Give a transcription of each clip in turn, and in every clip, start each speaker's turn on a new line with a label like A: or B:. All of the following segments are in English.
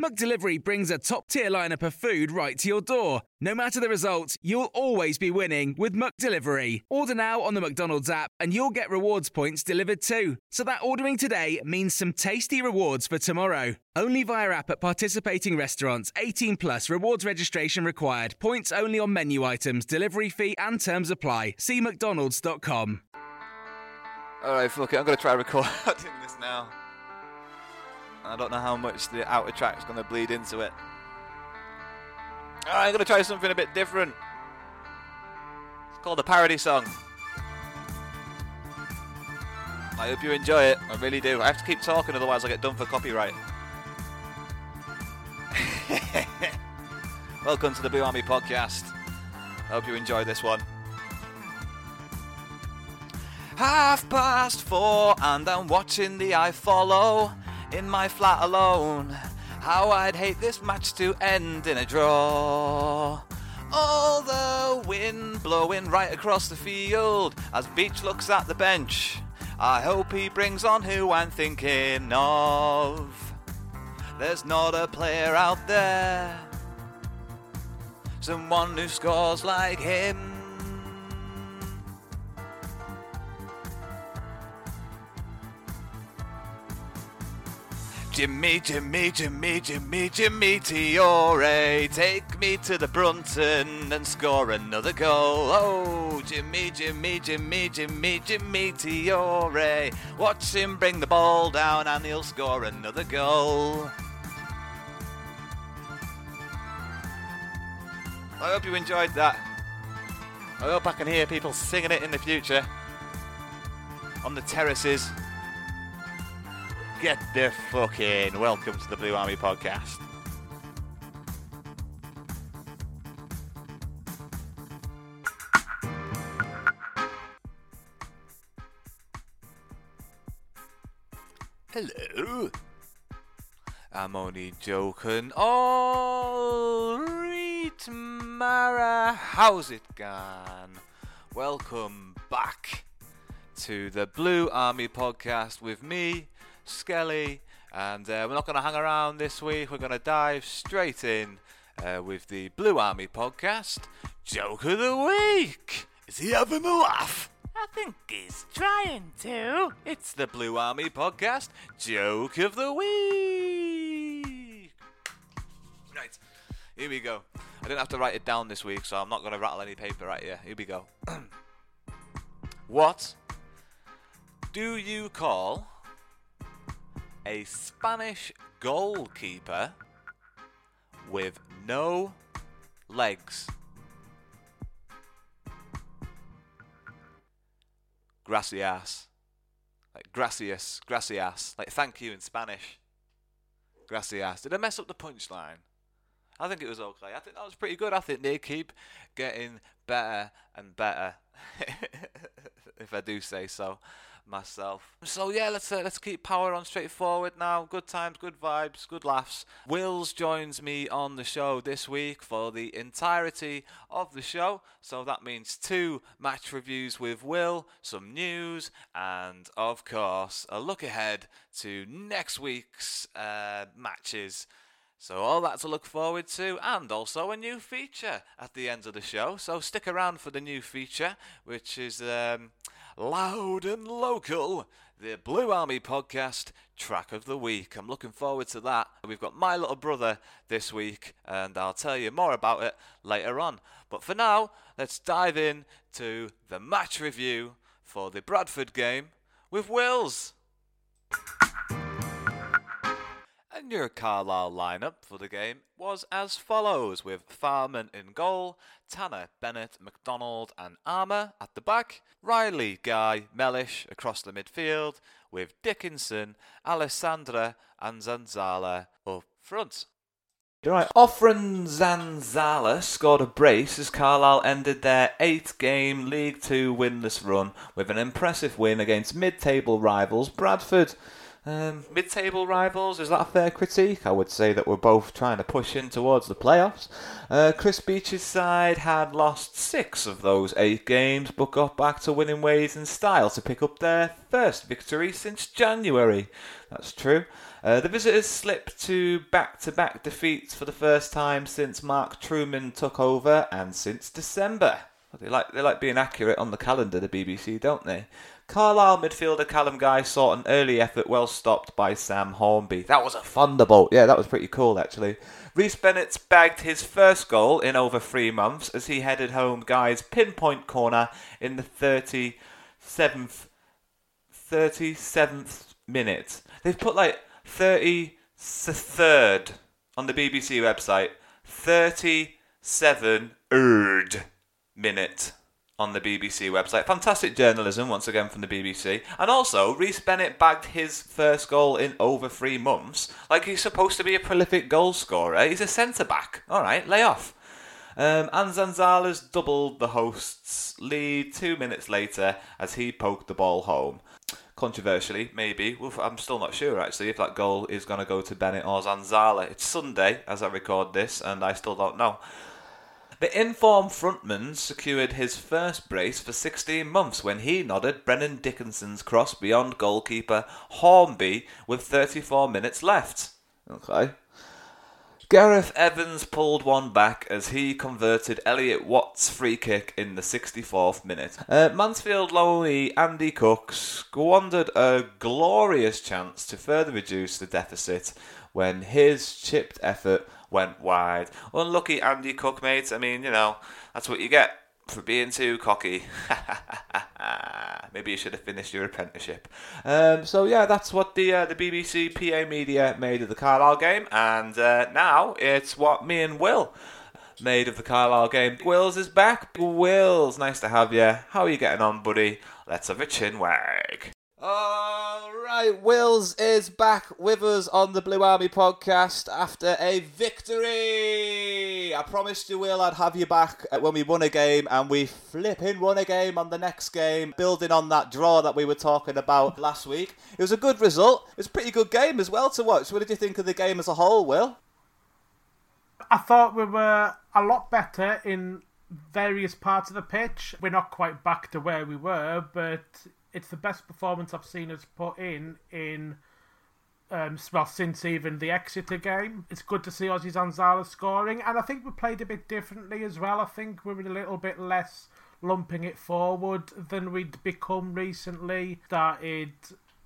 A: McDelivery brings a top tier lineup of food right to your door. No matter the result, you'll always be winning with McDelivery. Order now on the McDonald's app and you'll get rewards points delivered too. So that ordering today means some tasty rewards for tomorrow. Only via app at participating restaurants. 18 plus rewards registration required. Points only on menu items, delivery fee and terms apply. See mcdonalds.com.
B: Alright, fuck it, I'm gonna try recording this now. I don't know how much the outer track's gonna bleed into it. Ah, I'm gonna try something a bit different. It's called a parody song. I hope you enjoy it. I really do. I have to keep talking, otherwise I get done for copyright. Welcome to the Blue Army podcast. I hope you enjoy this one. Half past four, and I'm watching the iFollow in my flat alone. How I'd hate this match to end in a draw. All the wind blowing right across the field as Beech looks at the bench. I hope he brings on who I'm thinking of. There's not a player out there, someone who scores like him. Jimmy, Jimmy, Jimmy, Jimmy, Jimmy Touré, take me to the Brunton and score another goal. Oh, Jimmy, Jimmy, Jimmy, Jimmy, Jimmy Touré, watch him bring the ball down and he'll score another goal. I hope you enjoyed that. I hope I can hear people singing it in the future on the terraces. Get the fuck in. Welcome to the Blue Army podcast. Hello. I'm only joking. All right, Marra. How's it gone? Welcome back to the Blue Army podcast with me, Skelly, and uh, we're not going to hang around this week. We're going to dive straight in uh, with the Blue Army podcast. Joke of the week. Is he having a laugh? I think he's trying to. It's the Blue Army podcast. Joke of the week. Right, here we go. I didn't have to write it down this week, so I'm not going to rattle any paper at you. Here we go. what do you call a Spanish goalkeeper with no legs? Gracias. Like gracias, gracias. Like thank you in Spanish. Gracias. Did I mess up the punchline? I think it was okay. I think that was pretty good. I think they keep getting better and better. if I do say so myself. So yeah, let's uh, let's keep power on straight forward now. Good times, good vibes, good laughs. Wills joins me on the show this week for the entirety of the show. So that means two match reviews with Will, some news, and of course a look ahead to next week's uh, matches. So all that to look forward to, and also a new feature at the end of the show. So stick around for the new feature, which is um, loud and local, the Blue Army podcast track of the week. I'm looking forward to that. We've got my little brother this week, and I'll tell you more about it later on. But for now, let's dive in to the match review for the Bradford game with Wills. Your Carlisle lineup for the game was as follows with Farman in goal, Tanner, Bennett, McDonald, and Armer at the back, Riley, Guy, Mellish across the midfield, with Dickenson, Alessandra, and Zanzala up front. Right, Offrande Zanzala scored a brace as Carlisle ended their eight-game League Two winless run with an impressive win against mid-table rivals Bradford. Um, mid-table rivals, is that a fair critique? I would say that we're both trying to push in towards the playoffs. Uh, Chris Beech's side had lost six of those eight games, but got back to winning ways in style to pick up their first victory since January. That's true. Uh, the visitors slipped to back-to-back defeats for the first time since Mark Trueman took over and since December. They like they like being accurate on the calendar, the BBC, don't they? Carlisle midfielder Callum Guy saw an early effort well stopped by Sam Hornby. That was a thunderbolt. Yeah, that was pretty cool actually. Rhys Bennett bagged his first goal in over three months as he headed home Guy's pinpoint corner in the 37th, 37th minute. They've put like 33rd on the BBC website. 37 minute on the BBC website. Fantastic journalism once again from the BBC. And also, Rhys Bennett bagged his first goal in over three months. Like he's supposed to be a prolific goal scorer. He's a centre back. All right, lay off. Um, and Zanzala's doubled the hosts' lead two minutes later as he poked the ball home. Controversially, maybe. I'm still not sure actually if that goal is going to go to Bennett or Zanzala. It's Sunday as I record this, and I still don't know. The informed frontman secured his first brace for 16 months when he nodded Brennan Dickenson's cross beyond goalkeeper Hornby with 34 minutes left. Okay. Gareth Evans pulled one back as he converted Elliot Watt's free kick in the 64th minute. Uh, Mansfield loanee Andy Cook squandered a glorious chance to further reduce the deficit when his chipped effort went wide. Unlucky Andy Cook, mate. I mean, you know, that's what you get for being too cocky. Maybe you should have finished your apprenticeship. Um, so yeah, that's what the uh, the BBC PA media made of the Carlisle game, and uh, now it's what me and Will made of the Carlisle game. Wills is back. Wills, nice to have you. How are you getting on, buddy? Let's have a chin wag. All right, Wills is back with us on the Blue Army podcast after a victory. I promised you, Will, I'd have you back uh, when we won a game, and we flipping won a game on the next game, building on that draw that we were talking about last week. It was a good result. It was a pretty good game as well to watch. What did you think of the game as a whole, Will?
C: I thought we were a lot better in various parts of the pitch. We're not quite back to where we were, but it's the best performance I've seen us put in in um, well since even the Exeter game. It's good to see Ozzy Zanzala scoring, and I think we played a bit differently as well. I think we were a little bit less lumping it forward than we'd become recently. Started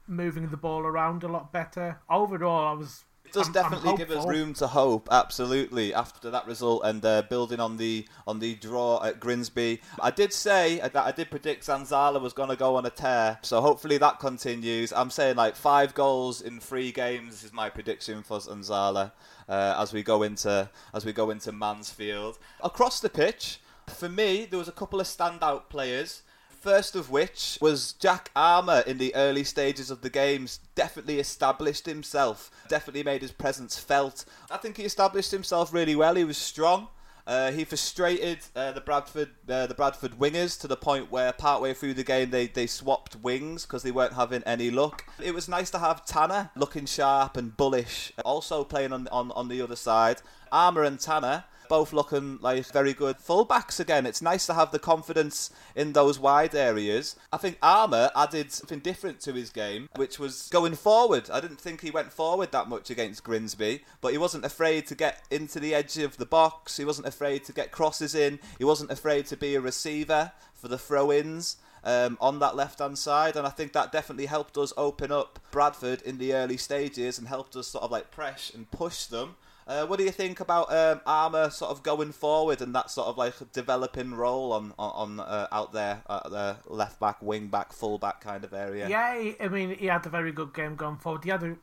C: moving the ball around a lot better. Overall, I was
D: does
C: I'm,
D: definitely
C: I'm
D: give us room to hope. Absolutely, after that result and uh, building on the on the draw at Grimsby, I did say that I did predict Zanzala was going to go on a tear. So hopefully that continues. I'm saying like five goals in three games is my prediction for Zanzala uh, as we go into as we go into Mansfield across the pitch. For me, there was a couple of standout players. First of which was Jack Armer in the early stages of the games. Definitely established himself, definitely made his presence felt. I think he established himself really well. He was strong. Uh, he frustrated uh, the Bradford uh, the Bradford wingers to the point where partway through the game they, they swapped wings because they weren't having any luck. It was nice to have Tanner looking sharp and bullish, also playing on on, on the other side. Armer and Tanner both looking like very good fullbacks again. It's nice to have the confidence in those wide areas. I think Armer added something different to his game, which was going forward. I didn't think he went forward that much against Grimsby, but he wasn't afraid to get into the edge of the box. He wasn't afraid to get crosses in. He wasn't afraid to be a receiver for the throw-ins. Um, on that left hand side, and I think that definitely helped us open up Bradford in the early stages and helped us sort of like press and push them. Uh, what do you think about um, Armer sort of going forward and that sort of like developing role on on, uh, out there at the left back, wing back, full back kind of area?
C: Yeah, I mean he had a very good game going forward. He had a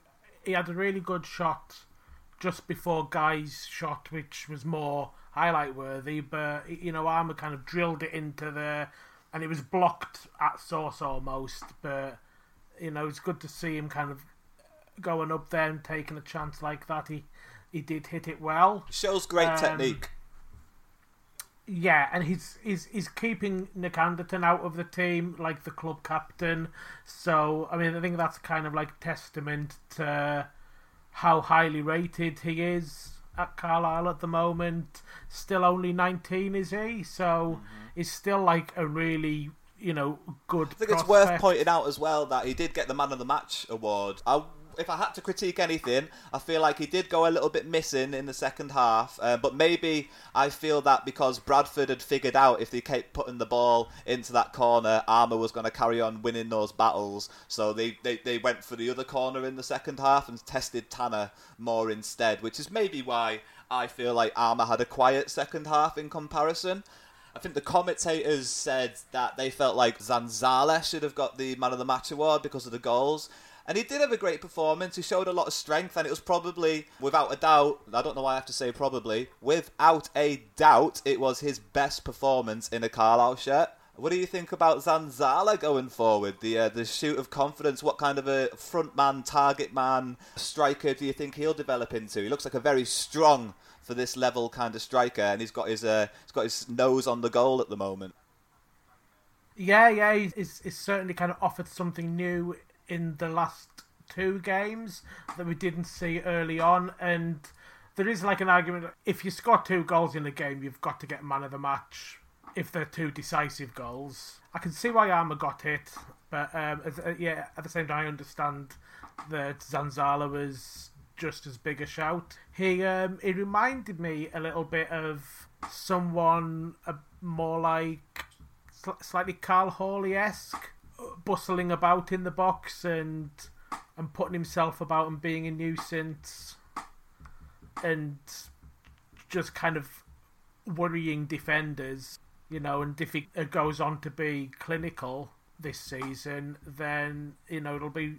C: he had a really good shot just before Guy's shot, which was more highlight worthy. But you know, Armer kind of drilled it into the, and it was blocked at source almost. But you know, it's good to see him kind of going up there and taking a chance like that. He he did hit it well.
B: Shows great
C: Um,
B: technique.
C: Yeah, and he's he's he's keeping Nick Anderton out of the team like the club captain. So I mean, I think that's kind of like testament to how highly rated he is at Carlisle at the moment. Still only nineteen, is he? So he's still like a really you know good.
B: I think it's worth pointing out as well that he did get the Man of the Match award. I, if I had to critique anything, I feel like he did go a little bit missing in the second half. Uh, but maybe I feel that because Bradford had figured out if they kept putting the ball into that corner, Armer was going to carry on winning those battles. So they, they, they went for the other corner in the second half and tested Tanner more instead, which is maybe why I feel like Armer had a quiet second half in comparison. I think the commentators said that they felt like Zanzala should have got the Man of the Match award because of the goals. And he did have a great performance. He showed a lot of strength, and it was probably, without a doubt, I don't know why I have to say probably, without a doubt, it was his best performance in a Carlisle shirt. What do you think about Zanzala going forward? The uh, the shoot of confidence. What kind of a front man, target man, striker do you think he'll develop into? He looks like a very strong for this level kind of striker, and he's got his uh, he's got his nose on the goal at the moment.
C: Yeah, yeah, he's, he's, he's certainly kind of offered something new in the last two games that we didn't see early on, and there is like an argument if you score two goals in a game, you've got to get man of the match if they're two decisive goals. I can see why Armer got hit, but um, yeah, at the same time, I understand that Zanzala was just as big a shout. He um, he reminded me a little bit of someone more like sl- slightly Karl Hawley esque, bustling about in the box and and putting himself about and being a nuisance and just kind of worrying defenders, you know. And if he goes on to be clinical this season, then you know it'll be.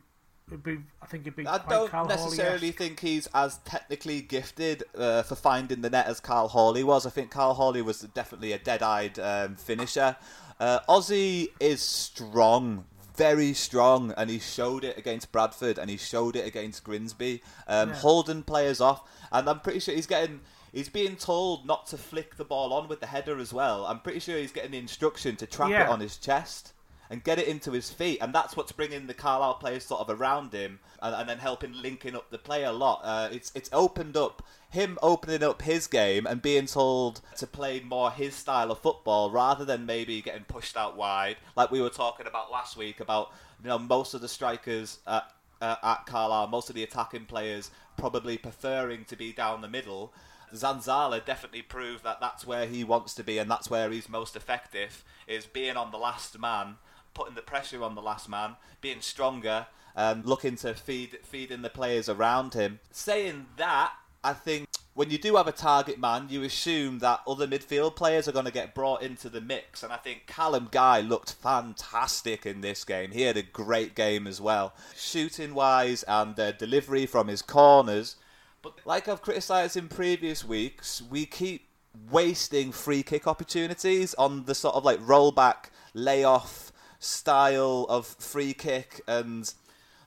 C: It'd be, I think it'd be.
B: I don't
C: Carl
B: necessarily think he's as technically gifted uh, for finding the net as Karl Hawley was. I think Karl Hawley was definitely a dead-eyed um, finisher. Uh, Ozzy is strong, very strong, and he showed it against Bradford and he showed it against Grimsby, um,
C: Yeah.
B: holding players off. And I'm pretty sure he's getting. He's being told not to flick the ball on with the header as well. I'm pretty sure he's getting the instruction to trap
C: Yeah.
B: it on his chest and get it into his feet, and that's what's bringing the Carlisle players sort of around him, and, and then helping linking up the play a lot. Uh, it's it's opened up him opening up his game and being told to play more his style of football rather than maybe getting pushed out wide, like we were talking about last week about you know most of the strikers at uh, at Carlisle, most of the attacking players probably preferring to be down the middle. Zanzala definitely proved that that's where he wants to be and that's where he's most effective is being on the last man, putting the pressure on the last man, being stronger, um, looking to feed feeding the players around him. Saying that, I think when you do have a target man, you assume that other midfield players are going to get brought into the mix. And I think Callum Guy looked fantastic in this game. He had a great game as well, shooting wise and uh, delivery from his corners. But like I've criticised in previous weeks, we keep wasting free kick opportunities on the sort of like rollback, layoff style of free kick and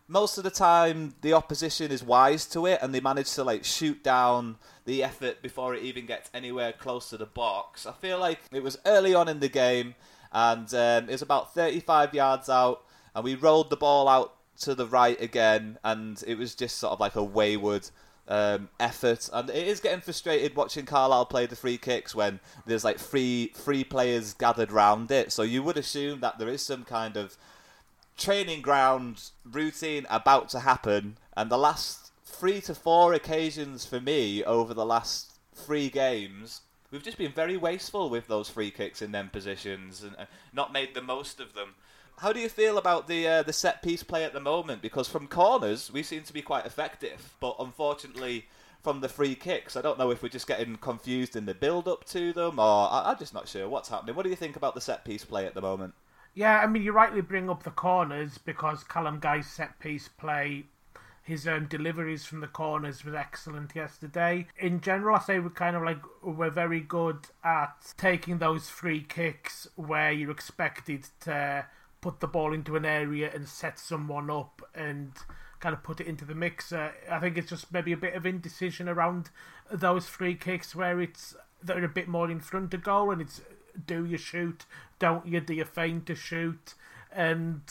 B: most of the time the opposition is wise to it and they manage to like shoot down the effort before it even gets anywhere close to the box. I feel like it was early on in the game and um, it was about 35 yards out and we rolled the ball out to the right again and it was just sort of like a wayward um, effort. And it is getting frustrated watching Carlisle play the free kicks when there's like three three players gathered round it. So you would assume that there is some kind of training ground routine about to happen, and the last three to four occasions for me over the last three games, we've just been very wasteful with those free kicks in them positions and not made the most of them. How do you feel about the uh, the set piece play at the moment? Because from corners we seem to be quite effective, but unfortunately from the free kicks, I don't know if we're just getting confused in the build up to them, or I- I'm just not sure what's happening. What do you think about the set piece play at the moment?
C: Yeah, I mean, you rightly bring up the corners because Callum Guy's set piece play his um, deliveries from the corners was excellent yesterday. In general, I say we're kind of like we're very good at taking those free kicks where you're expected to put the ball into an area and set someone up and kind of put it into the mixer. I think it's just maybe a bit of indecision around those free kicks where it's they're a bit more in front of goal and it's do you shoot, don't you, do you feign to shoot, and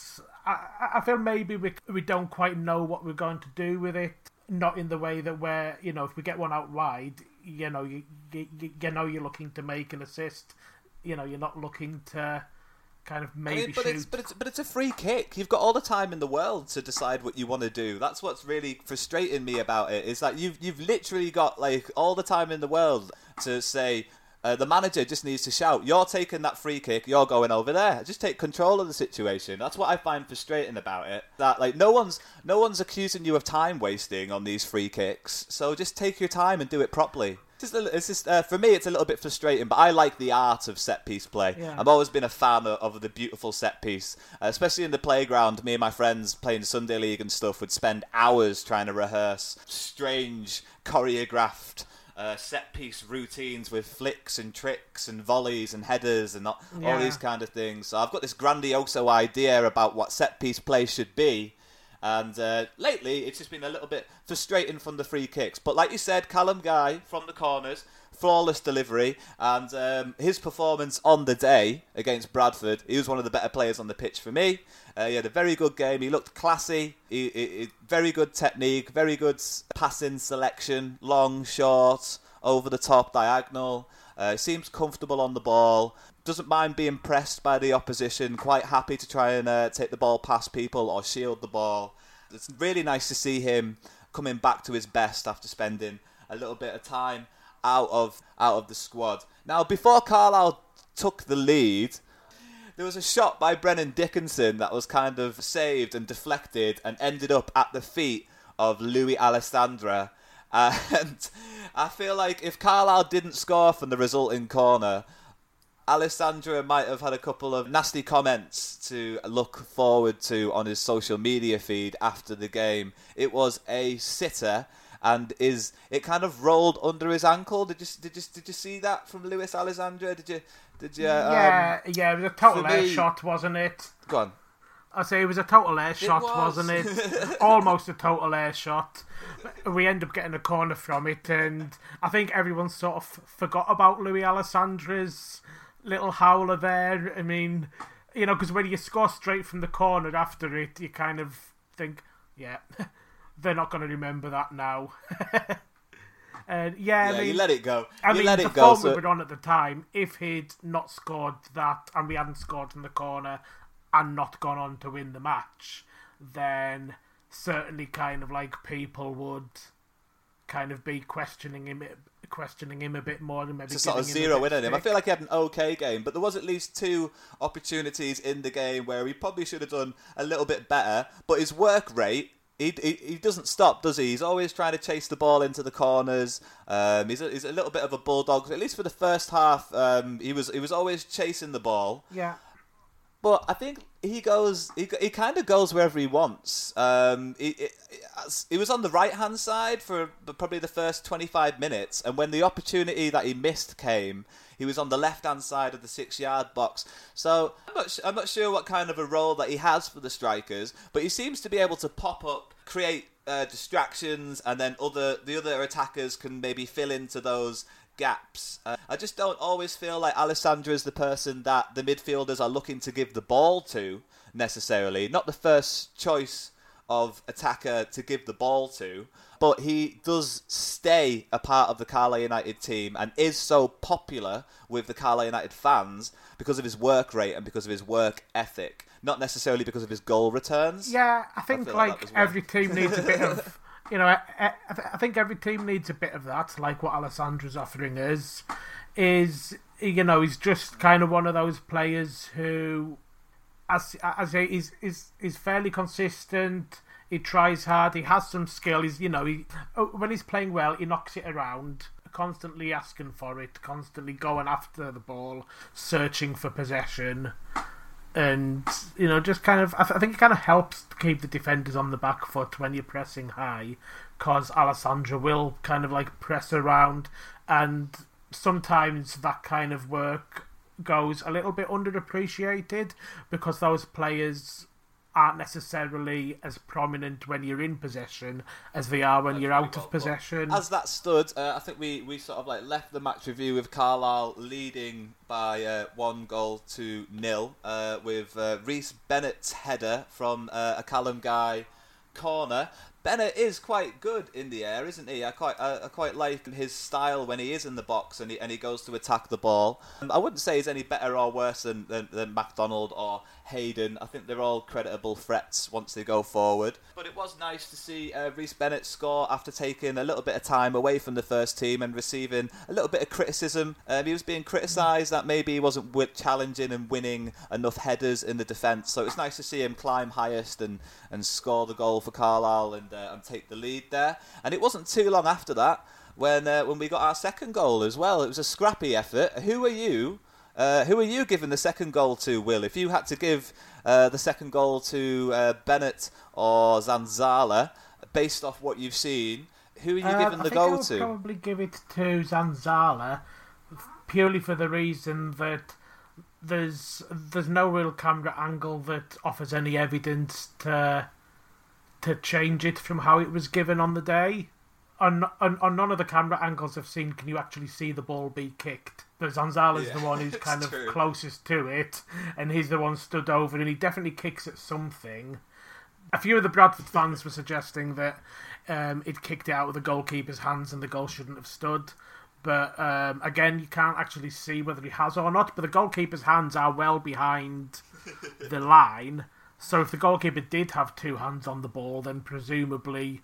C: I, I feel maybe we we don't quite know what we're going to do with it. Not in the way that we're, you know, if we get one out wide, you know, you, you, you know you're looking to make an assist. You know, you're not looking to kind of maybe
B: I mean, but
C: shoot.
B: it's but it's but it's a free kick. You've got all the time in the world to decide what you want to do. That's what's really frustrating me about it. Is that you've you've literally got like all the time in the world to say. Uh, the manager just needs to shout, "You're taking that free kick. You're going over there. Just take control of the situation." That's what I find frustrating about it. That like no one's no one's accusing you of time wasting on these free kicks. So just take your time and do it properly. It's just, a- it's just uh, for me, it's a little bit frustrating, but I like the art of set piece play.
C: Yeah.
B: I've always been a fan of, of the beautiful set piece, uh, especially in the playground. Me and my friends playing Sunday League and stuff would spend hours trying to rehearse strange choreographed. Uh, set piece routines with flicks and tricks and volleys and headers and all, all these kind of things. So I've got this grandioso idea about what set piece play should be, and uh, lately, it's just been a little bit frustrating from the free kicks. But like you said, Callum Guy from the corners, flawless delivery, and um, his performance on the day against Bradford, he was one of the better players on the pitch for me. Uh, he had a very good game. He looked classy. He, he, he- very good technique, very good passing selection, long, short, over the top, diagonal. Uh, seems comfortable on the ball. Doesn't mind being pressed by the opposition. Quite happy to try and uh, take the ball past people or shield the ball. It's really nice to see him coming back to his best after spending a little bit of time out of out of the squad. Now, before Carlisle took the lead, there was a shot by Brennan Dickenson that was kind of saved and deflected and ended up at the feet of Lewis Alessandra. And I feel like if Carlisle didn't score from the resulting corner, Alessandra might have had a couple of nasty comments to look forward to on his social media feed after the game. It was a sitter, and is it kind of rolled under his ankle? Did you did you did you see that from Lewis Alessandra? Did you did you?
C: yeah, yeah, it was a total air
B: me-
C: shot, wasn't it?
B: Um, go on.
C: I say it was a total air shot,
B: was.
C: was. not it? Almost a total air shot. We end up getting a corner from it, and I think everyone sort of forgot about Lewis Alessandra's little howler there. I mean, you know, because when you score straight from the corner after it, you kind of think, yeah, they're not going to remember that now. and uh, yeah, I mean,
B: you let it go.
C: I
B: you
C: mean,
B: let
C: the
B: it go.
C: form we
B: So,
C: were on at the time, if he'd not scored that and we hadn't scored from the corner and not gone on to win the match, then certainly kind of like people would kind of be questioning him questioning him a bit more and maybe
B: it's a sort of
C: a
B: zero in on him. I feel like he had an okay game, but there was at least two opportunities in the game where he probably should have done a little bit better. But his work rate. He, he, he doesn't stop, does he? He's always trying to chase the ball into the corners. Um, he's, a, he's a little bit of a bulldog. At least for the first half, um, he was he was always chasing the ball.
C: yeah.
B: But I think he goes. He, he kind of goes wherever he wants. Um, he, he, he was on the right hand side for probably the first twenty five minutes, and when the opportunity that he missed came, he was on the left hand side of the six yard box. So I'm not. I'm not sure what kind of a role that he has for the strikers, but he seems to be able to pop up, create uh, distractions, and then other the other attackers can maybe fill into those gaps. Uh, I just don't always feel like Alessandra is the person that the midfielders are looking to give the ball to necessarily. Not the first choice of attacker to give the ball to, but he does stay a part of the Carlisle United team and is so popular with the Carlisle United fans because of his work rate and because of his work ethic, not necessarily because of his goal returns.
C: Yeah, I think
B: feel like
C: like, every team needs a bit of, you know, I, I, I think every team needs a bit of that, like what Alessandra's offering us. Is you know he's just kind of one of those players who, as as I say, is is is fairly consistent. He tries hard. He has some skill. He's you know he oh, when he's playing well, he knocks it around. Constantly asking for it, constantly going after the ball, searching for possession and you know just kind of I, th- I think it kind of helps to keep the defenders on the back foot when you're pressing high, because Alessandra will kind of like press around, and sometimes that kind of work goes a little bit underappreciated because those players aren't necessarily as prominent when you're in possession as they are when you're out of possession.
B: As that stood, uh, I think we, we sort of like left the match review with Carlisle leading by uh, one goal to nil uh, with uh, Rhys Bennett's header from uh, a Callum Guy corner. Bennett is quite good in the air, isn't he? I quite I, I, quite like his style when he is in the box and he, and he goes to attack the ball. I wouldn't say he's any better or worse than, than, than MacDonald or Hayden. I think they're all creditable threats once they go forward. But it was nice to see uh, Rhys Bennett score after taking a little bit of time away from the first team and receiving a little bit of criticism. Um, he was being criticised that maybe he wasn't challenging and winning enough headers in the defence. So it was nice to see him climb highest and, and score the goal for Carlisle and, uh, and take the lead there. And it wasn't too long after that when uh, when we got our second goal as well. It was a scrappy effort. Who are you? Uh, who are you giving the second goal to, Will? If you had to give uh, the second goal to uh, Bennett or Zanzala, based off what you've seen, who are you
C: uh,
B: giving the goal
C: I
B: to?
C: Probably give it to Zanzala, purely for the reason that there's there's no real camera angle that offers any evidence to to change it from how it was given on the day. On, on, on none of the camera angles I've seen can you actually see the ball be kicked. But Zanzala's
B: Yeah,
C: the one who's kind of closest to it, and he's the one stood over, and he definitely kicks at something. A few of the Bradford fans were suggesting that um, it kicked it out of the goalkeeper's hands and the goal shouldn't have stood. But um, again, you can't actually see whether he has or not. But the goalkeeper's hands are well behind the line. So if the goalkeeper did have two hands on the ball, then presumably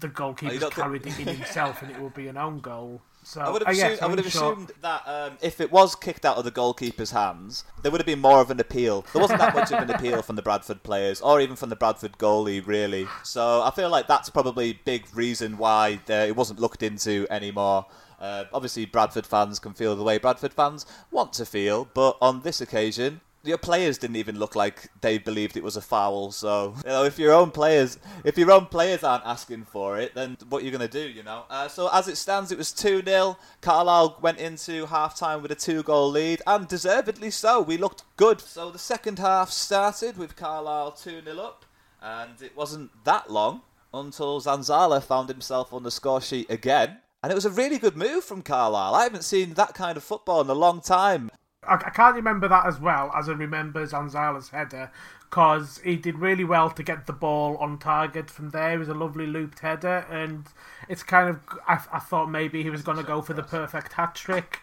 C: the goalkeeper's carried it in himself and it will be an own goal. So
B: I would have
C: uh, yes,
B: assumed, I would have assumed that um, if it was kicked out of the goalkeeper's hands, there would have been more of an appeal. There wasn't that much of an appeal from the Bradford players, or even from the Bradford goalie, really. So I feel like that's probably a big reason why it wasn't looked into anymore. Uh, obviously, Bradford fans can feel the way Bradford fans want to feel, but on this occasion, your players didn't even look like they believed it was a foul. So you know, if your own players, if your own players aren't asking for it, then what are you going to do? You know. Uh, so as it stands, it was two 0 Carlisle went into half time with a two goal lead, and deservedly so. We looked good. So the second half started with Carlisle two 0 up, and it wasn't that long until Zanzala found himself on the score sheet again. And it was a really good move from Carlisle. I haven't seen that kind of football in a long time.
C: I, I can't remember that as well as I remember Zanzala's header because he did really well to get the ball on target from there. It was a lovely looped header, and it's kind of I, I thought maybe he was going to go for the perfect hat trick,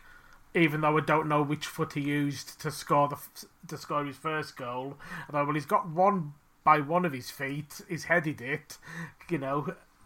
C: even though I don't know which foot he used to score the to score his first goal. I thought, well, he's got one by one of his feet. He's headed it, you know,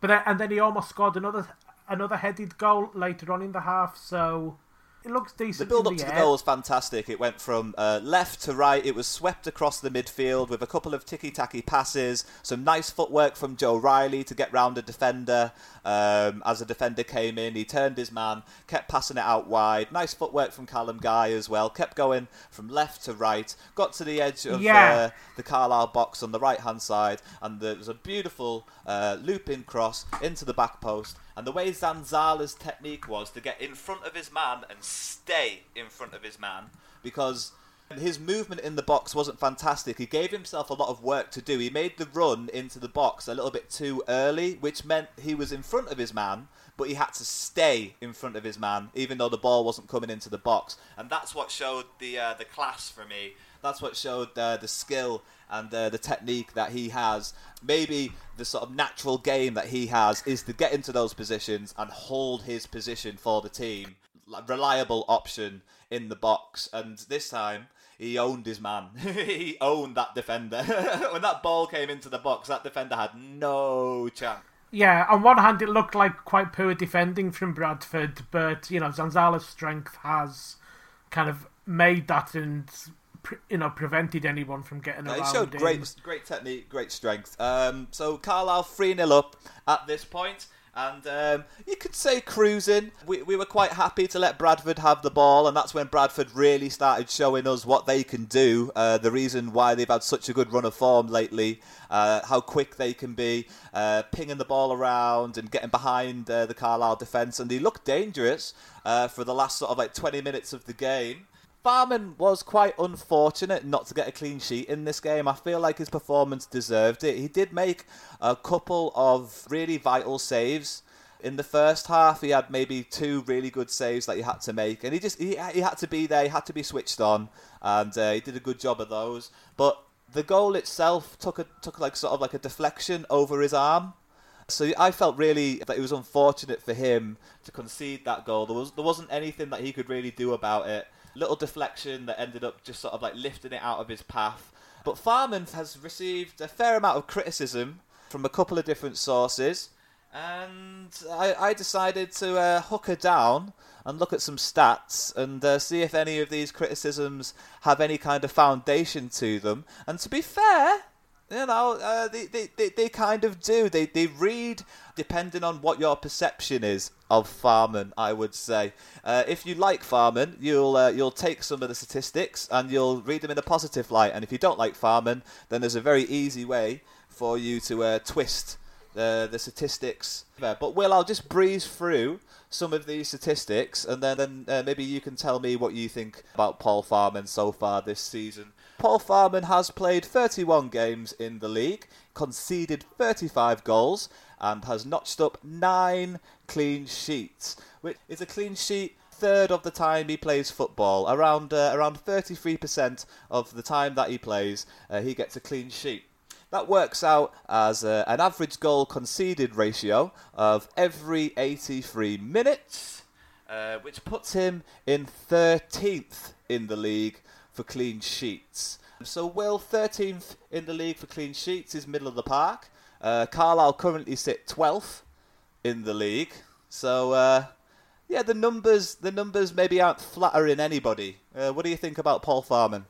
C: but then, and then he almost scored another another headed goal later on in the half. So. It looks decent.
B: The
C: build
B: up to the goal was fantastic. It went from uh, left to right. It was swept across the midfield with a couple of ticky tacky passes. Some nice footwork from Joe Riley to get round a defender. Um, as a defender came in, he turned his man, kept passing it out wide. Nice footwork from Callum Guy as well. Kept going from left to right. Got to the edge of
C: Yeah.
B: uh, the Carlisle box on the right hand side, and there was a beautiful uh, looping cross into the back post. And the way Zanzala's technique was to get in front of his man and stay in front of his man because his movement in the box wasn't fantastic. He gave himself a lot of work to do. He made the run into the box a little bit too early, which meant he was in front of his man, but he had to stay in front of his man, even though the ball wasn't coming into the box. And that's what showed the uh, the class for me. That's what showed uh, the skill and uh, the technique that he has. Maybe the sort of natural game that he has is to get into those positions and hold his position for the team. Reliable option in the box. And this time, he owned his man. he owned that defender. when that ball came into the box, that defender had no chance.
C: Yeah, on one hand, it looked like quite poor defending from Bradford, but you know Zanzala's strength has kind of made that and pre- you know prevented anyone from getting around.
B: he showed great, great technique, great strength. Um, so Carlisle three 0 up at this point, And um, you could say cruising. We, we were quite happy to let Bradford have the ball, and that's when Bradford really started showing us what they can do. Uh, the reason why they've had such a good run of form lately, uh, how quick they can be, uh, pinging the ball around and getting behind uh, the Carlisle defence. And they looked dangerous uh, for the last sort of like 20 minutes of the game. Farman was quite unfortunate not to get a clean sheet in this game. I feel like his performance deserved it. He did make a couple of really vital saves. In the first half, he had maybe two really good saves that he had to make, and he just he, he had to be there. He had to be switched on, and uh, he did a good job of those. But the goal itself took a took like sort of like a deflection over his arm. So I felt really that it was unfortunate for him to concede that goal. There was there wasn't anything that he could really do about it little deflection that ended up just sort of like lifting it out of his path. But Farman has received a fair amount of criticism from a couple of different sources, and I, I decided to uh, hook her down and look at some stats and uh, see if any of these criticisms have any kind of foundation to them. And to be fair, you know, uh, they, they, they, they kind of do. They, they read depending on what your perception is of Farman, I would say. Uh, if you like Farman, you'll uh, you'll take some of the statistics and you'll read them in a positive light. And if you don't like Farman, then there's a very easy way for you to uh, twist the the statistics. But Will, I'll just breeze through some of these statistics, and then, then uh, maybe you can tell me what you think about Paul Farman so far this season. Paul Farman has played 31 games in the league, conceded 35 goals, and has notched up nine clean sheets, which is a clean sheet third of the time he plays football. Around uh, around 33% of the time that he plays, uh, he gets a clean sheet. That works out as uh, an average goal conceded ratio of every 83 minutes, uh, which puts him in 13th in the league for clean sheets. So Will, 13th in the league for clean sheets, is middle of the park. Uh, Carlisle currently sit 12th in the league. So uh, yeah, the numbers the numbers maybe aren't flattering anybody. Uh, what do you think about Paul Farman?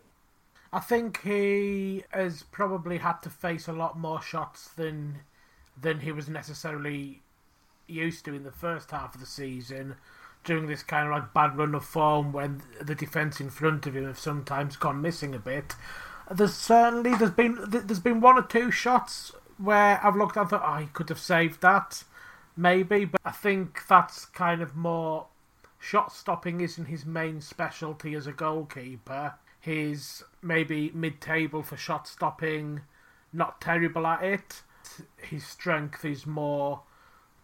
C: I think he has probably had to face a lot more shots than than he was necessarily used to in the first half of the season. During this kind of like bad run of form, when the defence in front of him have sometimes gone missing a bit, there's certainly there's been there's been one or two shots where I've looked and thought, oh, he could have saved that, maybe. But I think that's kind of more shot stopping isn't his main specialty as a goalkeeper. He's maybe mid table for shot stopping, not terrible at it. His strength is more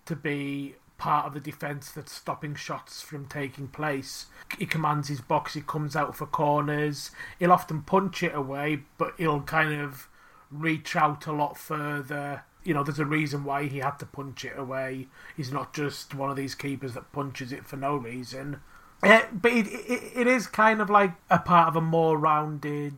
C: to be part of the defence that's stopping shots from taking place. He commands his box, he comes out for corners. He'll often punch it away, but he'll kind of reach out a lot further. You know, there's a reason why he had to punch it away. He's not just one of these keepers that punches it for no reason. Yeah, but it, it, it is kind of like a part of a more rounded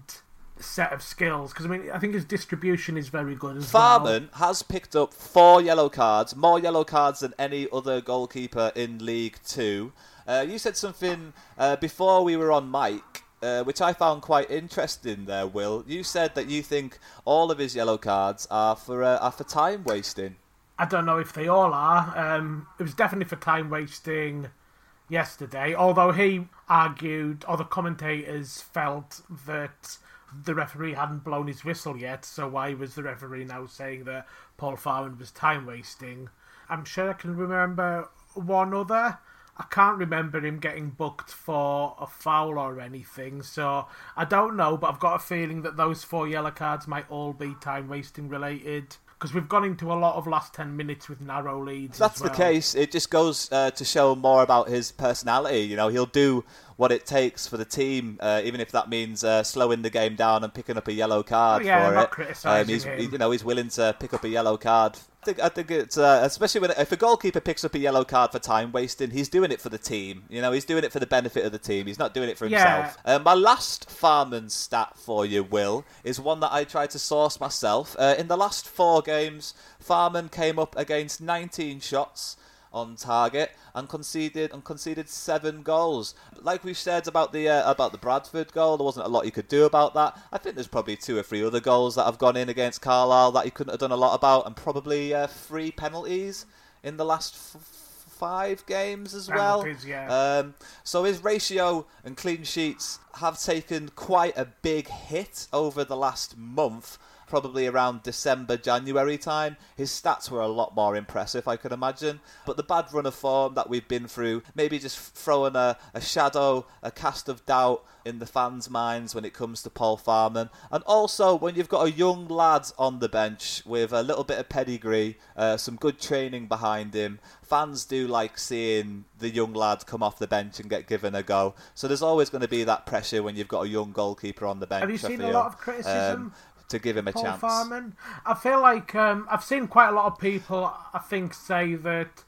C: set of skills because I mean I think his distribution is very good as well.
B: Farman
C: well.
B: has picked up four yellow cards, more yellow cards than any other goalkeeper in League Two. Uh, you said something uh, before we were on mic uh, which I found quite interesting there, Will. You said that you think all of his yellow cards are for uh, are for time wasting.
C: I don't know if they all are. Um, it was definitely for time wasting yesterday, although he argued, or the commentators felt that the referee hadn't blown his whistle yet, so why was the referee now saying that Paul Farman was time wasting? I'm sure I can remember one other. I can't remember him getting booked for a foul or anything, so I don't know, but I've got a feeling that those four yellow cards might all be time wasting related. Because we've gone into a lot of last 10 minutes with narrow leads.
B: If that's
C: well.
B: the case. It just goes uh, to show more about his personality. You know, he'll do what it takes for the team, uh, even if that means uh, slowing the game down and picking up a yellow card
C: oh, yeah,
B: for
C: not
B: it.
C: Criticising
B: Um, he's,
C: him.
B: you know, he's willing to pick up a yellow card. I think, I think it's uh, especially when if a goalkeeper picks up a yellow card for time wasting, he's doing it for the team. You know, he's doing it for the benefit of the team. He's not doing it for
C: Yeah.
B: himself. Uh, my last Farman stat for you, Will, is one that I tried to source myself. Uh, in the last four games, Farman came up against 19 shots on target and conceded and conceded seven goals. Like we said about the uh, about the Bradford goal, there wasn't a lot you could do about that. I think there's probably two or three other goals that have gone in against Carlisle that he couldn't have done a lot about, and probably uh, three penalties in the last f- five games as well.
C: yeah.
B: Um, so his ratio and clean sheets have taken quite a big hit over the last month. Probably around December, January time. His stats were a lot more impressive, I could imagine. But the bad run of form that we've been through, maybe just throwing a, a shadow, a cast of doubt in the fans' minds when it comes to Paul Farman. And also, when you've got a young lad on the bench with a little bit of pedigree, uh, some good training behind him, fans do like seeing the young lad come off the bench and get given a go. So there's always going to be that pressure when you've got a young goalkeeper on the bench.
C: Have you seen a lot of criticism?
B: um, to give him a
C: Paul
B: chance.
C: Farman. I feel like um, I've seen quite a lot of people. I think say that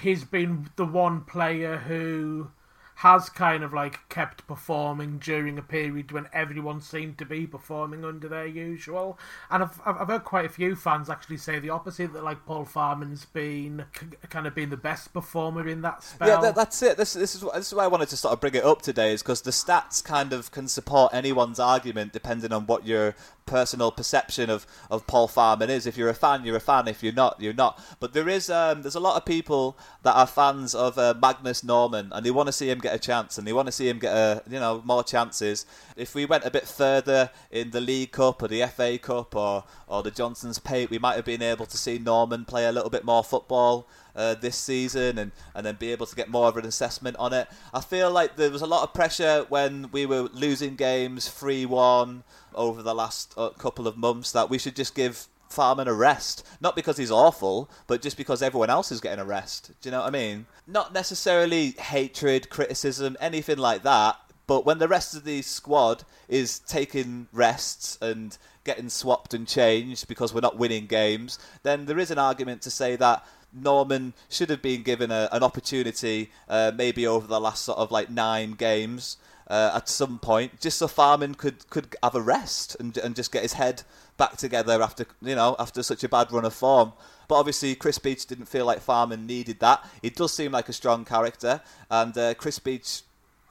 C: he's been the one player who has kind of like kept performing during a period when everyone seemed to be performing under their usual. And I've I've heard quite a few fans actually say the opposite that like Paul Farman's been kind of been the best performer in that spell.
B: Yeah, that, that's it. This, this is this is why I wanted to sort of bring it up today, is because the stats kind of can support anyone's argument depending on what your personal perception of, of Paul Farman is. If you're a fan, you're a fan. If you're not, you're not. But there is um, there's a lot of people that are fans of uh, Magnus Norman, and they want to see him get a chance, and they want to see him get a you know more chances. If we went a bit further in the League Cup or the FA Cup or or the Johnson's Pate, we might have been able to see Norman play a little bit more football uh, this season and, and then be able to get more of an assessment on it. I feel like there was a lot of pressure when we were losing games 3 1 over the last uh, couple of months that we should just give Farman a rest. Not because he's awful, but just because everyone else is getting a rest. Do you know what I mean? Not necessarily hatred, criticism, anything like that. But when the rest of the squad is taking rests and getting swapped and changed because we're not winning games, then there is an argument to say that Norman should have been given a, an opportunity, uh, maybe over the last sort of like nine games. Uh, at some point, just so Farman could, could have a rest and, and just get his head back together after you know after such a bad run of form. But obviously, Chris Beech didn't feel like Farman needed that. He does seem like a strong character, and uh, Chris Beech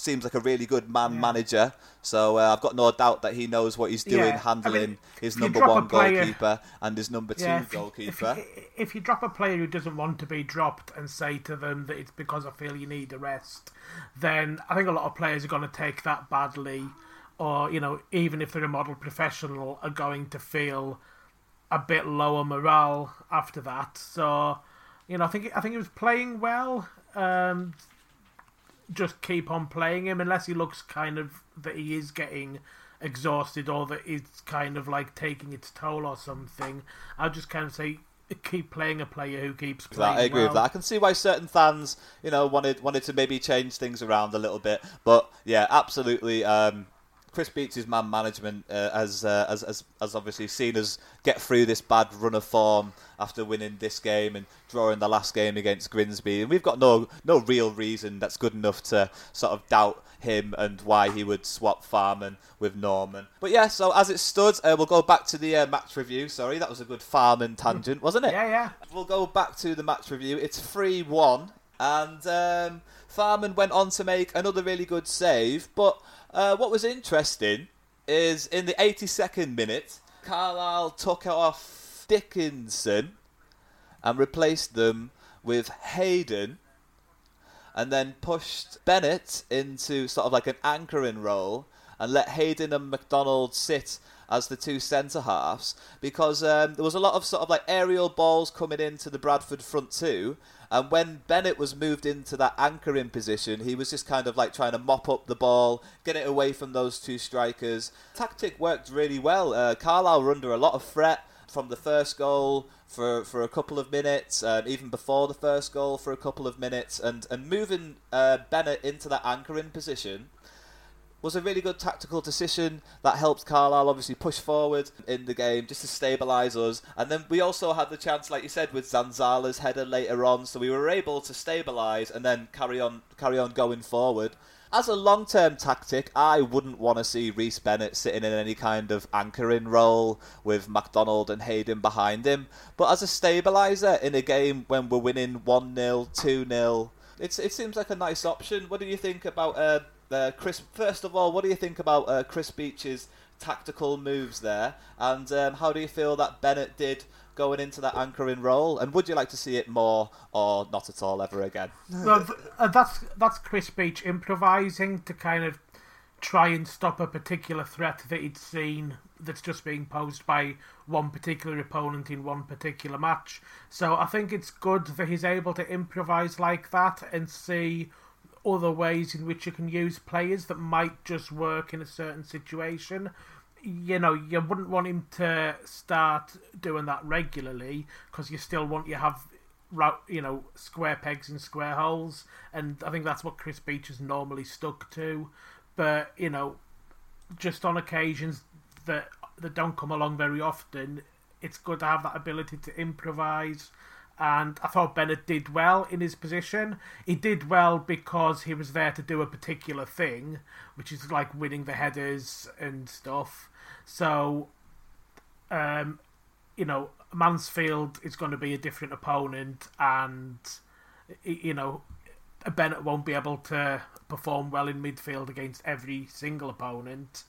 B: seems like a really good man manager. So uh, I've got no doubt that he knows what he's doing,
C: Yeah, I
B: handling
C: mean,
B: his number one
C: player-
B: goalkeeper and his number two
C: Yeah, if,
B: goalkeeper.
C: If, if you drop a player who doesn't want to be dropped and say to them that it's because I feel you need a rest, then I think a lot of players are going to take that badly, or you know, even if they're a model professional, are going to feel a bit lower morale after that. So, you know, I think I think he was playing well. Um, just keep on playing him unless he looks kind of that he is getting exhausted or that it's kind of like taking its toll or something. I'll just kind of say keep playing a player who keeps playing.
B: I agree with that. I can see why certain fans, you know, wanted wanted to maybe change things around a little bit. But yeah, absolutely. Um, Chris Beech's man management uh, has, uh, has, has has obviously seen us get through this bad run of form after winning this game and drawing the last game against Grimsby, and we've got no no real reason that's good enough to sort of doubt him and why he would swap Farman with Norman. But yeah, so as it stood, uh, we'll go back to the uh, match review. Sorry, that was a good Farman tangent, wasn't it?
C: Yeah, yeah.
B: We'll go back to the match review. It's 3 1, and um, Farman went on to make another really good save. But uh, what was interesting is in the 82nd minute, Carlisle took off Dickenson and replaced them with Hayden and then pushed Bennett into sort of like an anchoring role and let Hayden and McDonald sit as the two centre halves because um, there was a lot of sort of like aerial balls coming into the Bradford front two. And when Bennett was moved into that anchoring position, he was just kind of like trying to mop up the ball, get it away from those two strikers. Tactic worked really well. Uh, Carlisle were under a lot of threat from the first goal for, for a couple of minutes, even before the first goal for a couple of minutes, and, and moving uh, Bennett into that anchoring position was a really good tactical decision that helped Carlisle obviously push forward in the game just to stabilise us. And then we also had the chance, like you said, with Zanzala's header later on, so we were able to stabilise and then carry on carry on going forward. As a long term tactic, I wouldn't want to see Rhys Bennett sitting in any kind of anchoring role with McDonald and Hayden behind him. But as a stabiliser in a game when we're winning 1 0, 2 0, it seems like a nice option. What do you think about uh, uh, Chris? First of all, what do you think about uh, Chris Beech's tactical moves there? And um, how do you feel that Bennett did going into that anchoring role? And would you like to see it more or not at all ever again?
C: well, uh, that's that's Chris Beech improvising to kind of try and stop a particular threat that he'd seen that's just being posed by one particular opponent in one particular match. So I think it's good that he's able to improvise like that and see other ways in which you can use players that might just work in a certain situation. You know, you wouldn't want him to start doing that regularly because you still want you have you know square pegs in square holes, and I think that's what Chris Beech has normally stuck to. But you know, just on occasions that that don't come along very often, it's good to have that ability to improvise. And I thought Bennett did well in his position. He did well because he was there to do a particular thing, which is like winning the headers and stuff. So, um, you know, Mansfield is going to be a different opponent, and you know, Bennett won't be able to perform well in midfield against every single opponent